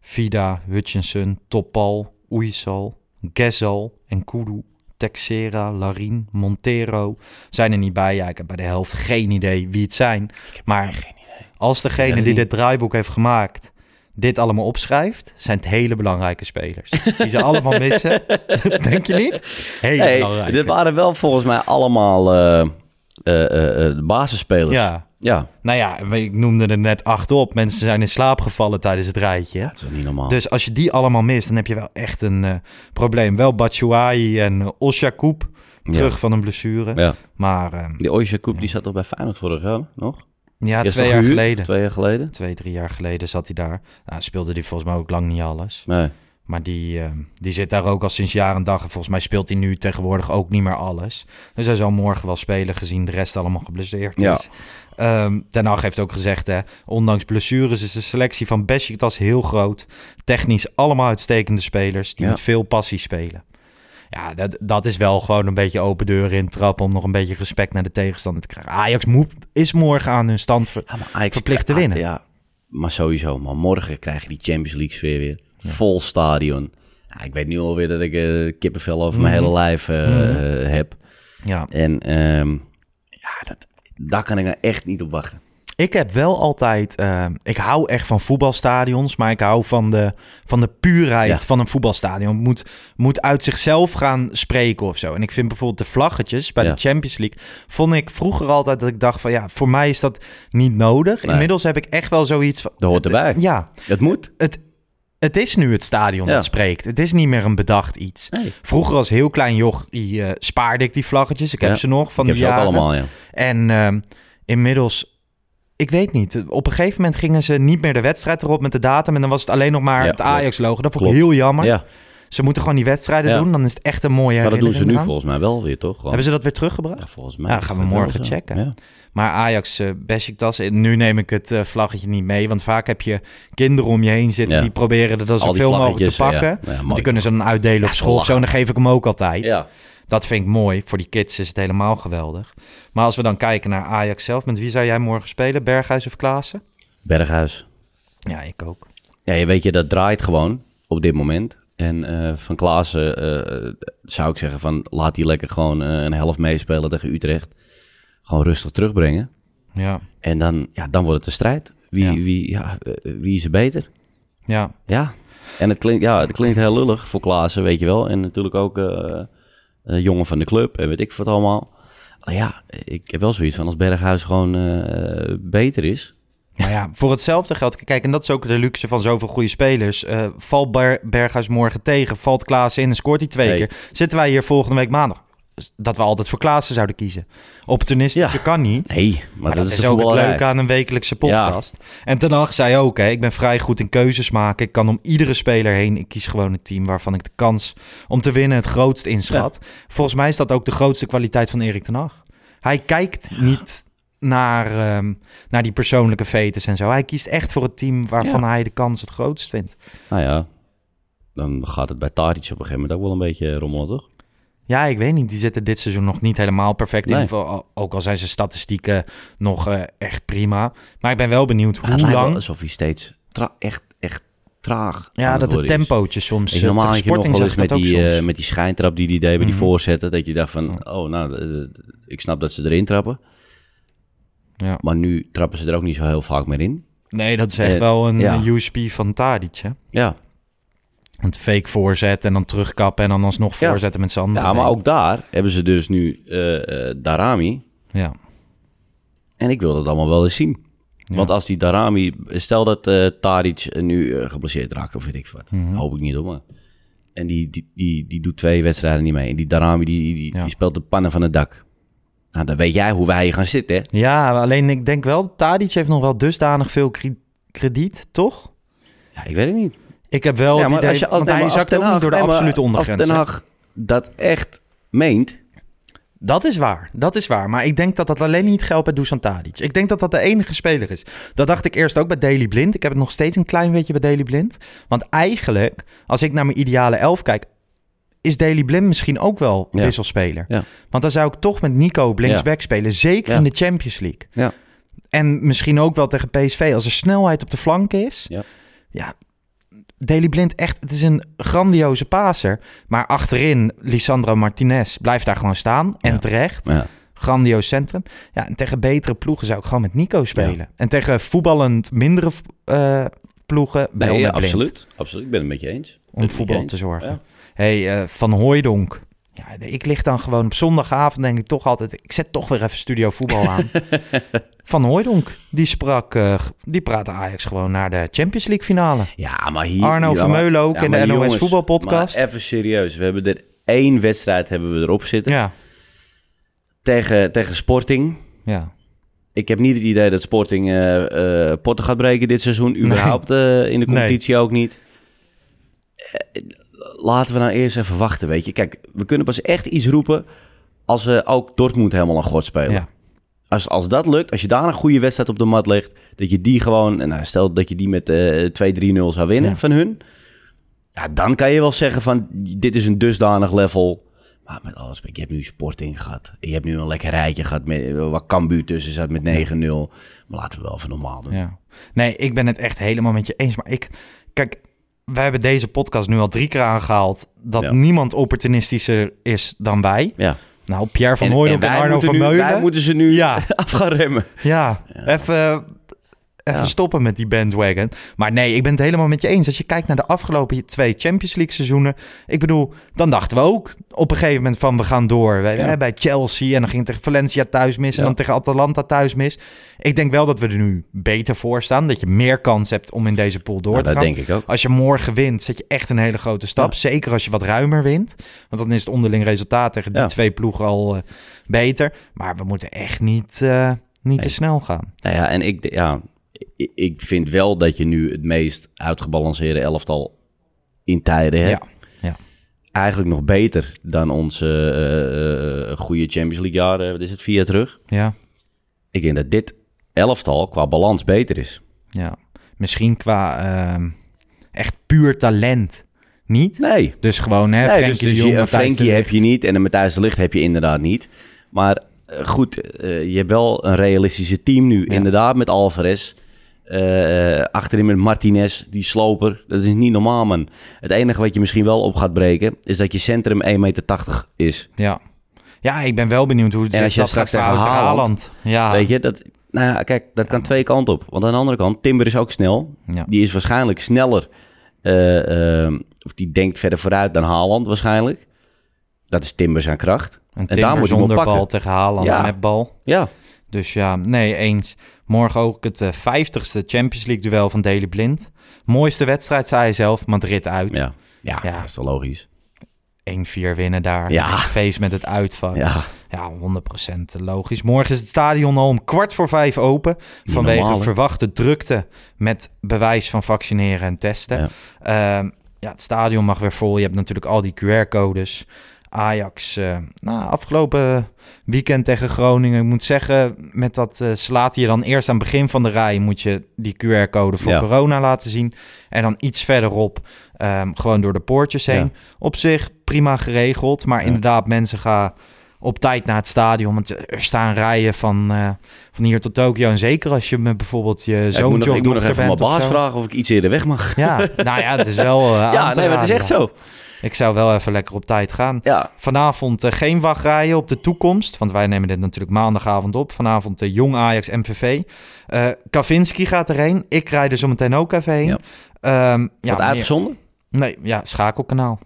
Vida, Hutchinson, Topal, Oeisal, Gezal en Kudu. Texera, Larin, Montero zijn er niet bij. Ja, ik heb bij de helft geen idee wie het zijn. Maar als degene die dit draaiboek heeft gemaakt dit allemaal opschrijft, zijn het hele belangrijke spelers. Die ze allemaal missen. Denk je niet? Hele belangrijke. dit waren wel volgens mij allemaal eh, eh, eh, basisspelers. Ja. Ja, Nou ja, ik noemde er net acht op. Mensen zijn in slaap gevallen tijdens het rijtje. dat is niet normaal. Dus als je die allemaal mist, dan heb je wel echt een probleem. Wel Batshuayi en Oshakoub terug Ja. van een blessure. ja. Maar eh, Die Oysha Koep, die zat toch bij Feyenoord vorig jaar nog? Ja, twee jaar gehuurd? geleden. Twee jaar geleden? Twee, drie jaar geleden zat hij daar. Nou, speelde hij volgens mij ook lang niet alles. Nee. Maar die, eh, die zit daar ook al sinds jaar en dag. En volgens mij speelt hij nu tegenwoordig ook niet meer alles. Dus hij zal morgen wel spelen, gezien de rest allemaal geblesseerd Ja. is. Ehm Ten Hag heeft ook gezegd, hè, ondanks blessures is de selectie van Besiktas heel groot. Technisch allemaal uitstekende spelers die Ja. met veel passie spelen. Ja, dat, dat is wel gewoon een beetje open deuren intrappen om nog een beetje respect naar de tegenstander te krijgen. Ajax moet, is morgen aan hun stand ver- Ja, maar Ajax verplicht te winnen. Ja, maar sowieso. Maar morgen krijg je die Champions League sfeer weer. Vol stadion. Ja, ik weet nu alweer dat ik eh, kippenvel over mijn Mhm. hele lijf eh, Mhm. heb. Ja. En ehm, ja, dat, daar kan ik nou echt niet op wachten. Ik heb wel altijd. eh, ik hou echt van voetbalstadions, maar ik hou van de, van de puurheid Ja. van een voetbalstadion. Het moet, moet uit zichzelf gaan spreken of zo. En ik vind bijvoorbeeld de vlaggetjes bij Ja. de Champions League. Vond ik vroeger altijd dat ik dacht van ja, voor mij is dat niet nodig. Nee. Inmiddels heb ik echt wel zoiets van. Dat hoort het- erbij. Ja, Het moet. het, het is nu het stadion Ja. dat spreekt. Het is niet meer een bedacht iets. Nee. Vroeger als heel klein joch die, eh, spaarde ik die vlaggetjes. Ik heb ze nog van ik heb die ze ook jaren. allemaal, ja. En ehm, inmiddels, ik weet niet. Op een gegeven moment gingen ze niet meer de wedstrijd erop met de datum. En dan was het alleen nog maar Ja, het Ajax-logo. Dat vond ik klopt. heel jammer. Ja, Ze moeten gewoon die wedstrijden Ja. doen. Dan is het echt een mooie Maar dat doen ze nu volgens mij wel weer, toch? Gewoon. Hebben ze dat weer teruggebracht? Ja, volgens mij. Ja, gaan we morgen checken. Ja. Maar Ajax, eh Besiktas, eh, nu neem ik het eh, vlaggetje niet mee. Want vaak heb je kinderen om je heen zitten die proberen er dan zoveel mogelijk te pakken. die kunnen ze dan uitdelen op school of zo. En dan geef ik hem ook altijd. Ja. Dat vind ik mooi. Voor die kids is het helemaal geweldig. Maar als we dan kijken naar Ajax zelf, met wie zou jij morgen spelen? Berghuis of Klaassen? Berghuis. Ja, ik ook. Ja, je weet je, dat draait gewoon op dit moment. En eh, van Klaassen eh, zou ik zeggen van laat die lekker gewoon eh, een helft meespelen tegen Utrecht. Gewoon rustig terugbrengen. Ja, En dan, ja, dan wordt het een strijd. Wie, Ja. wie, ja, wie is er beter? ja. Ja. En het klinkt, ja, het klinkt heel lullig voor Klaassen, weet je wel. En natuurlijk ook eh, jongen van de club en weet ik wat allemaal. Maar ja, ik heb wel zoiets van als Berghuis gewoon eh, beter is. Maar ja, voor hetzelfde geld. Kijk, en dat is ook de luxe van zoveel goede spelers. Eh, valt Ber- Berghuis morgen tegen, valt Klaassen in en scoort hij twee Nee. keer. Zitten wij hier volgende week maandag. Dat we altijd voor Klaassen zouden kiezen. Opportunistische Ja. kan niet. Nee, maar, Maar dat, dat, is, ook het leuke aan een wekelijkse podcast. En Ten Hag zei ook, hè, ik ben vrij goed in keuzes maken. Ik kan om iedere speler heen. Ik kies gewoon een team waarvan ik de kans om te winnen het grootst inschat. Volgens mij is dat ook de grootste kwaliteit van Erik Ten Hag. Hij kijkt niet naar, ehm, naar die persoonlijke fetes en zo. Hij kiest echt voor het team waarvan hij de kans het grootst vindt. Nou ja, dan gaat het bij Tadic op een gegeven moment ook wel een beetje rommelen, toch? Ja, ik weet niet. Die zitten dit seizoen nog niet helemaal perfect in. Wel- Ook al zijn zijn statistieken nog eh, echt prima. Maar ik ben wel benieuwd hoe het lang... alsof hij steeds echt, echt traag Ja, dat het tempootje soms... Je, eh, normaal had je nog Sporting wel zag eens ik met die, eh, met die schijntrap die die deed bij die Mhm. voorzetten. Dat je dacht van, oh nou, ik snap dat ze erin trappen. Ja. Maar nu trappen ze er ook niet zo heel vaak meer in. Nee, dat is echt wel een ja. USP van Tadic, hè? Ja, Het fake voorzet en dan terugkappen en dan alsnog Ja. voorzetten met z'n ja maar ook daar hebben ze dus nu eh, eh, Darami. Ja. En ik wil dat allemaal wel eens zien. Want als die Darami... Stel dat eh Tadic nu eh, geblesseerd raakt of weet ik wat. Mhm. Hoop ik niet hoor, maar... En die, die, die, die doet twee wedstrijden niet mee. En die Darami die, die, Ja. die speelt de pannen van het dak. Nou, dan weet jij hoe wij gaan zitten, hè? ja, alleen ik denk wel, Tadic heeft nog wel dusdanig veel krediet, toch? Ja, ik weet het niet. Ik heb wel ja, het idee, als je, als, want nee, hij als zakt ook niet door de nee, absolute Als ondergrens. Hè? Hag dat echt meent... Dat is waar, dat is waar. Maar ik denk dat dat alleen niet geldt bij Dusan Tadic. Ik denk dat dat de enige speler is. Dat dacht ik eerst ook bij Daily Blind. Ik heb het nog steeds een klein beetje bij Daily Blind. Want eigenlijk, als ik naar mijn ideale elf kijk... is Daily Blind misschien ook wel Ja. wisselspeler. Ja. Want dan zou ik toch met Nico linksback spelen. Zeker in de Champions League. Ja. En misschien ook wel tegen PSV. Als er snelheid op de flank is... Ja. Ja Daily Blind echt, het is een grandioze paser. Maar achterin, Lisandro Martinez blijft daar gewoon staan. En Ja. terecht. Ja. Grandioos centrum. Ja, en tegen betere ploegen zou ik gewoon met Nico spelen. En tegen voetballend mindere eh, ploegen wel Nee, met Blind. absoluut. Absoluut, ik ben het met je eens. Ben Om voetbal te zorgen. Ja. hey, eh, Van Hooijdonk. Ja, ik lig dan gewoon op zondagavond, denk ik toch altijd... Ik zet toch weer even studio voetbal aan. Van Hooijdonk, die sprak... eh, die praatte Ajax gewoon naar de Champions League finale. Ja, maar hier... Arno ja, Vermeulen ook in de NOS jongens, voetbalpodcast. maar even serieus. We hebben er één wedstrijd hebben we erop zitten. Ja, Tegen, tegen Sporting. ja. Ik heb niet het idee dat Sporting eh potten gaat breken dit seizoen. Überhaupt in de competitie ook niet. Laten we nou eerst even wachten, weet je. Kijk, we kunnen pas echt iets roepen als we ook Dortmund helemaal aan God spelen. ja. Als, als dat lukt, als je daar een goede wedstrijd op de mat legt, dat je die gewoon, en nou, stel dat je die met eh 2-3-0 zou winnen Ja. van hun, ja, dan kan je wel zeggen van, dit is een dusdanig level. Maar met alles, je hebt nu Sporting gehad, je hebt nu een lekker rijtje gehad, met, wat Cambuur tussen zat met 9-0. Maar laten we wel even normaal doen. Ja. Nee, ik ben het echt helemaal met je eens. Maar ik, kijk, wij hebben deze podcast nu al drie keer aangehaald. Dat Ja. niemand opportunistischer is dan wij. Ja. Nou, Pierre van En- Hooydonk en, Arno van nu- Meulen. Wij moeten ze nu Ja. af gaan remmen. Ja, even, even stoppen met die bandwagon. Maar nee, ik ben het helemaal met je eens. Als je kijkt naar de afgelopen twee Champions League seizoenen. Ik bedoel, dan dachten we ook op een gegeven moment van we gaan door. We, hè, bij Chelsea en dan ging het tegen Valencia thuis mis. En dan tegen Atalanta thuis mis. Ik denk wel dat we er nu beter voor staan. Dat je meer kans hebt om in deze pool door Nou, te dat gaan. denk ik ook. Als je morgen wint, zet je echt een hele grote stap. Zeker als je wat ruimer wint. Want dan is het onderling resultaat tegen die twee ploegen al eh, beter. Maar we moeten echt niet, eh, niet te snel gaan. Nou ja, en ik, ja, ik- vind wel dat je nu het meest uitgebalanceerde elftal in tijden hebt. Ja, ja. eigenlijk nog beter dan onze eh, eh, goede Champions League jaren. Wat is het, vier jaar terug? Ja, Ik denk dat dit elftal qua balans beter is. ja. Misschien qua ehm, echt puur talent niet. Nee. Dus gewoon, hè, nee Frenkie dus, de dus Jong, je, de Frenkie heb je niet en een Matthijs de Ligt heb je inderdaad niet. Maar eh, goed, eh, je hebt wel een realistische team nu. Ja. Inderdaad, met Alvarez. Eh, eh, achterin met Martinez, die sloper. Dat is niet normaal, man. Het enige wat je misschien wel op gaat breken... is dat je centrum 1,80 meter is. Ja. ja, ik ben wel benieuwd hoe het En als je dat straks gaat tegen Haaland- Ja, Weet je, dat, nou ja, kijk, dat kan twee kanten op. Want aan de andere kant, Timber is ook snel. Ja. Die is waarschijnlijk sneller. eh, eh, of die denkt verder vooruit dan Haaland waarschijnlijk. Dat is Timber zijn kracht. een en daar moet je zonder bal tegen Haaland Ja. en met bal. Ja, Dus ja, nee, eens. Morgen ook het eh, vijftigste Champions League duel van Daley Blind. Mooiste wedstrijd, zei hij zelf. Madrid uit. ja. Ja, Ja. dat is toch logisch. 1-4 winnen daar. Ja. Feest met het uitvak. Ja, Ja, 100% logisch. Morgen is het stadion al om kwart voor vijf open. vanwege normaal, verwachte drukte met bewijs van vaccineren en testen. Ja. Ja. ja, het stadion mag weer vol. Je hebt natuurlijk al die QR-codes. Ajax, eh, nou, afgelopen weekend tegen Groningen. Ik moet zeggen, met dat eh slaat je dan eerst aan het begin van de rij... moet je die QR-code voor Ja. corona laten zien. En dan iets verderop ehm, gewoon door de poortjes heen. Ja. Op zich prima geregeld. Maar Ja. inderdaad, mensen gaan op tijd naar het stadion. Want er staan rijen van, eh, van hier tot Tokio. En zeker als je met bijvoorbeeld je Ja, ik moet nog, ik moet nog even mijn baas vragen of ik iets eerder weg mag. Ja, nou ja, het is wel Ja, nee, maar het is echt zo. Ik zou wel even lekker op tijd gaan. Ja, Vanavond eh, geen wachtrijen op de toekomst. Want wij nemen dit natuurlijk maandagavond op. Vanavond eh, Jong Ajax MVV. Eh Kavinski gaat erheen. Ik rijd er zometeen ook even heen. Ja. Ehm, ja, wat meer- uitgezonden? Nee, ja, schakelkanaal.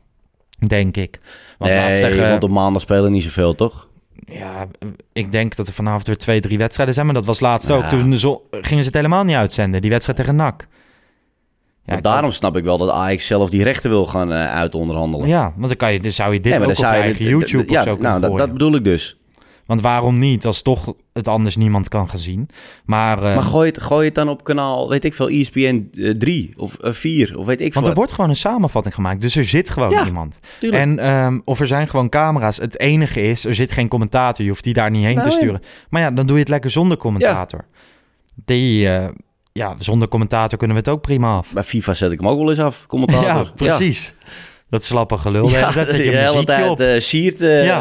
Denk ik. Want nee, laatst tegen, want op maandag spelen niet zoveel, toch? Ja, ik denk dat er vanavond weer twee, drie wedstrijden zijn. Maar dat was laatst ook. Toen de zo- gingen ze het helemaal niet uitzenden. Die wedstrijd tegen NAC. Ja, daarom snap ik wel dat Ajax zelf die rechten wil gaan eh uitonderhandelen. Ja, want dan, kan je, dan zou je dit Nee, ook op je eigen YouTube of ja, zo kunnen nou, dat, bedoel ik dus. Want waarom niet, als toch het anders niemand kan gaan zien. Maar, eh, Maar gooi het, gooi het dan op kanaal, weet ik veel, ESPN 3 of 4 of weet ik veel. want er wordt gewoon een samenvatting gemaakt. Dus er zit gewoon Ja, iemand. Tuurlijk. En ehm, of er zijn gewoon camera's. Het enige is, er zit geen commentator. Je hoeft die daar niet heen Nou, te ja. sturen. Maar ja, dan doe je het lekker zonder commentator. Die, eh, ja, zonder commentator kunnen we het ook prima af. Bij FIFA zet ik hem ook wel eens af, commentator. Ja, precies. Dat slappe gelul. Ja, dat zet je de hele tijd op. eh, siert. eh, Ja.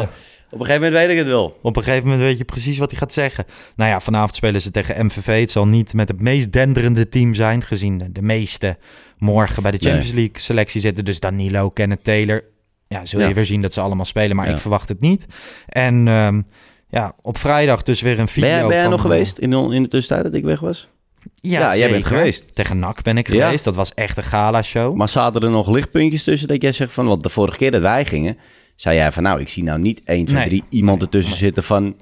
Op een gegeven moment weet ik het wel. Op een gegeven moment weet je precies wat hij gaat zeggen. Nou ja, vanavond spelen ze tegen MVV. Het zal niet met het meest denderende team zijn, gezien de, meeste morgen bij de Nee. Champions League selectie zitten. Dus Danilo, Kenneth Taylor. Ja, zul je Ja. weer zien dat ze allemaal spelen, maar Ja. ik verwacht het niet. En ehm, ja, op vrijdag dus weer een video Ben jij, ben jij nog geweest in de, in de tussentijd dat ik weg was? Ja, Ja, jij bent geweest. Tegen NAC ben ik Ja. geweest. Dat was echt een gala-show. Maar zaten er nog lichtpuntjes tussen dat jij zegt van... Want de vorige keer dat wij gingen, zei jij van... Nou, ik zie nou niet 1, 2, Nee. 3 iemand Nee. ertussen zitten van...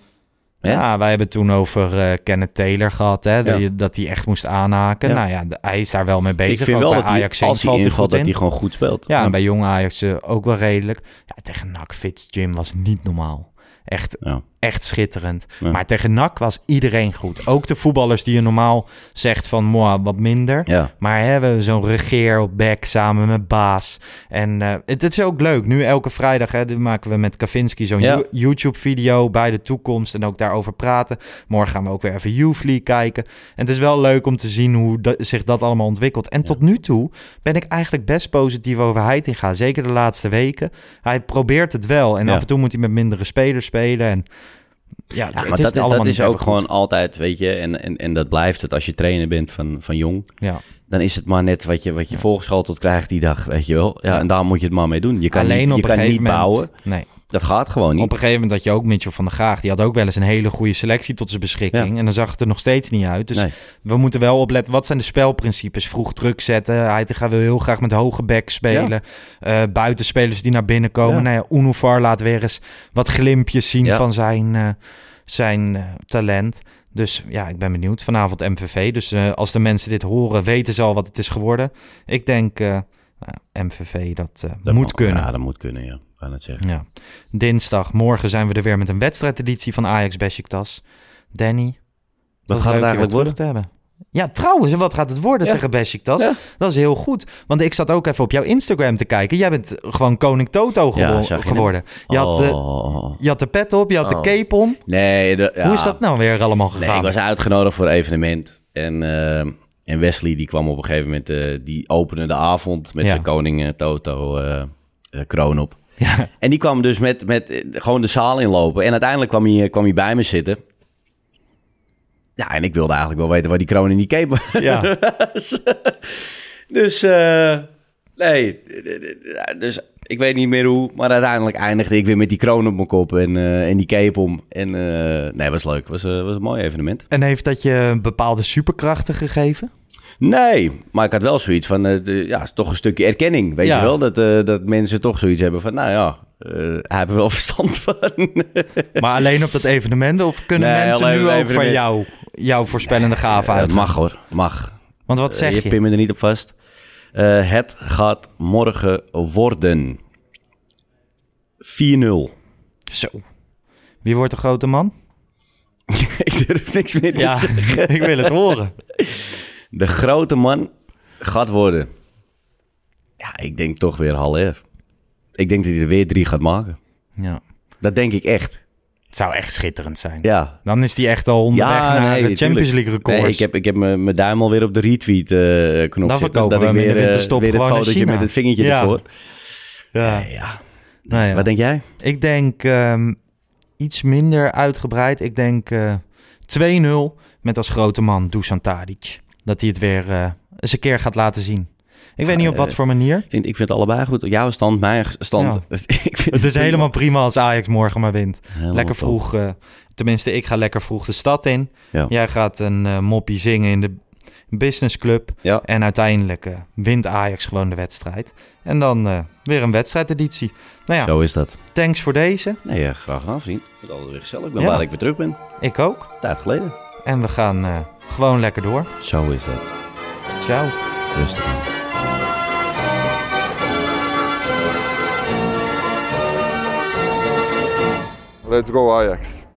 Hè? Ja, wij hebben toen over eh Kenneth Taylor gehad, hè, dat, Ja. je- dat hij echt moest aanhaken. Ja. Nou ja, de- hij is daar wel mee bezig. ik vind Ook wel bij dat Ajax als hij valt hij invalt, goed dat in. hij gewoon goed speelt. Ja, en bij jong Ajax eh, ook wel redelijk. Ja, tegen NAC Fitz Jim was niet normaal. Echt, Ja. echt schitterend. Ja. Maar tegen NAC was iedereen goed. Ook de voetballers die je normaal zegt van moi, wat minder. Ja. Maar hebben zo'n regeer op back samen met Baas. En eh, het, het is ook leuk. Nu elke vrijdag hè, maken we met Kavinski zo'n YouTube-video bij de toekomst. En ook daarover praten. Morgen gaan we ook weer even Youth League kijken. En het is wel leuk om te zien hoe zich dat allemaal ontwikkelt. En tot nu toe ben ik eigenlijk best positief over Heitinga. Zeker de laatste weken. Hij probeert het wel. En af en toe moet hij met mindere spelers spelen. En ja, Ja, het maar is dat is, allemaal dat is ook gewoon altijd, weet je, en, en, en dat blijft het als je trainer bent van, van jong. Ja. Dan is het maar net wat je, wat je voorgeschoteld krijgt die dag, weet je wel. Ja, en daar moet je het maar mee doen. Je kan Alleen niet, op je een kan gegeven niet moment. bouwen. Nee. Dat gaat gewoon niet. Op een gegeven moment dat je ook Mitchell van der Graag, die had ook wel eens een hele goede selectie tot zijn beschikking. Ja. En dan zag het er nog steeds niet uit. Dus Nee. we moeten wel opletten. Wat zijn de spelprincipes? Vroeg druk zetten. Heitinga wil heel graag met hoge back spelen. Eh, buitenspelers die naar binnen komen. Ja. Nou ja, laat weer eens wat glimpjes zien Ja. van zijn, eh, zijn eh, talent. Dus ja, ik ben benieuwd. Vanavond MVV. Dus als de mensen dit horen, weten ze al wat het is geworden. Ik denk nou, MVV dat, Dat moet mag- kunnen. Ja, dat moet kunnen, ja. Het zeggen. Ja. Dinsdag, morgen zijn we er weer met een wedstrijdeditie van Ajax Besiktas. Danny, Wat gaat het eigenlijk worden? te hebben. Ja, trouwens, wat gaat het worden Ja. tegen Besiktas? Ja. Dat is heel goed. Want ik zat ook even op jouw Instagram te kijken. Jij bent gewoon koning Toto gewo- je geworden. Je had, de, Oh. je had de pet op, je had Oh. de cape om. Nee, de- ja. Hoe is dat nou weer allemaal Nee, gegaan? ik was uitgenodigd voor een evenement. En, eh, en Wesley die kwam op een gegeven moment, eh, die opende de avond met Ja. zijn koning eh, Toto eh, eh, kroon op. Ja. En die kwam dus met, met eh, gewoon de zaal inlopen. En uiteindelijk kwam hij, kwam hij bij me zitten. Ja, en ik wilde eigenlijk wel weten waar die kroon in die cape Ja. was. dus, eh, nee. Dus ik weet niet meer hoe. Maar uiteindelijk eindigde ik weer met die kroon op mijn kop en, eh, en die cape om. En eh, nee, was leuk. Was, eh, was een mooi evenement. En heeft dat je bepaalde superkrachten gegeven? Nee, maar ik had wel zoiets van, eh, de, ja, toch een stukje erkenning. Weet Ja. je wel, dat, eh, dat mensen toch zoiets hebben van, nou ja, eh, hij heeft er wel verstand van. Maar alleen op dat evenement? Of kunnen Nee, mensen nu ook van jou, jouw voorspellende gaven Ja, uit? dat mag hoor, mag. Want wat zeg je je? pin me er niet op vast. Het gaat morgen worden 4-0. Zo. Wie wordt de grote man? ik durf niks meer te Ja, zeggen. ik wil het horen. De grote man gaat worden. Ja, ik denk toch weer Haller. Ik denk dat hij er weer drie gaat maken. Ja. Dat denk ik echt. Het zou echt schitterend zijn. Ja, Dan is die echt al onderweg naar de Champions. League records. Nee, ik heb, ik heb mijn duim alweer op de retweet eh knop Dan verkopen dat we ik hem in de weer, eh, winterstop weer het fotootje China. met het vingertje Ja. ervoor. ja. Nee, ja. Nou ja. Wat denk jij? Ik denk ehm, iets minder uitgebreid. Ik denk eh 2-0 met als grote man Dusan Tadic. Dat hij het weer eh, eens een keer gaat laten zien. Ik weet niet op wat eh, voor manier. Ik vind, ik vind het allebei goed. Jouw stand, mijn stand. ik vind Het is prima. helemaal prima als Ajax morgen maar wint. Helemaal lekker vroeg. eh, tenminste, ik ga lekker vroeg de stad in. Ja. Jij gaat een eh, moppie zingen in de business club. Ja. En uiteindelijk wint Ajax gewoon de wedstrijd. En dan weer een wedstrijdeditie. Nou ja, Zo is dat. thanks voor deze. Nee, ja, graag gedaan, vriend. Ik vind het altijd weer gezellig. Ik ben blij dat ik weer terug ben. Ik ook. Tijd geleden. En we gaan eh, gewoon lekker door. Zo is dat. Ciao. Rustig aan. Let's go Ajax.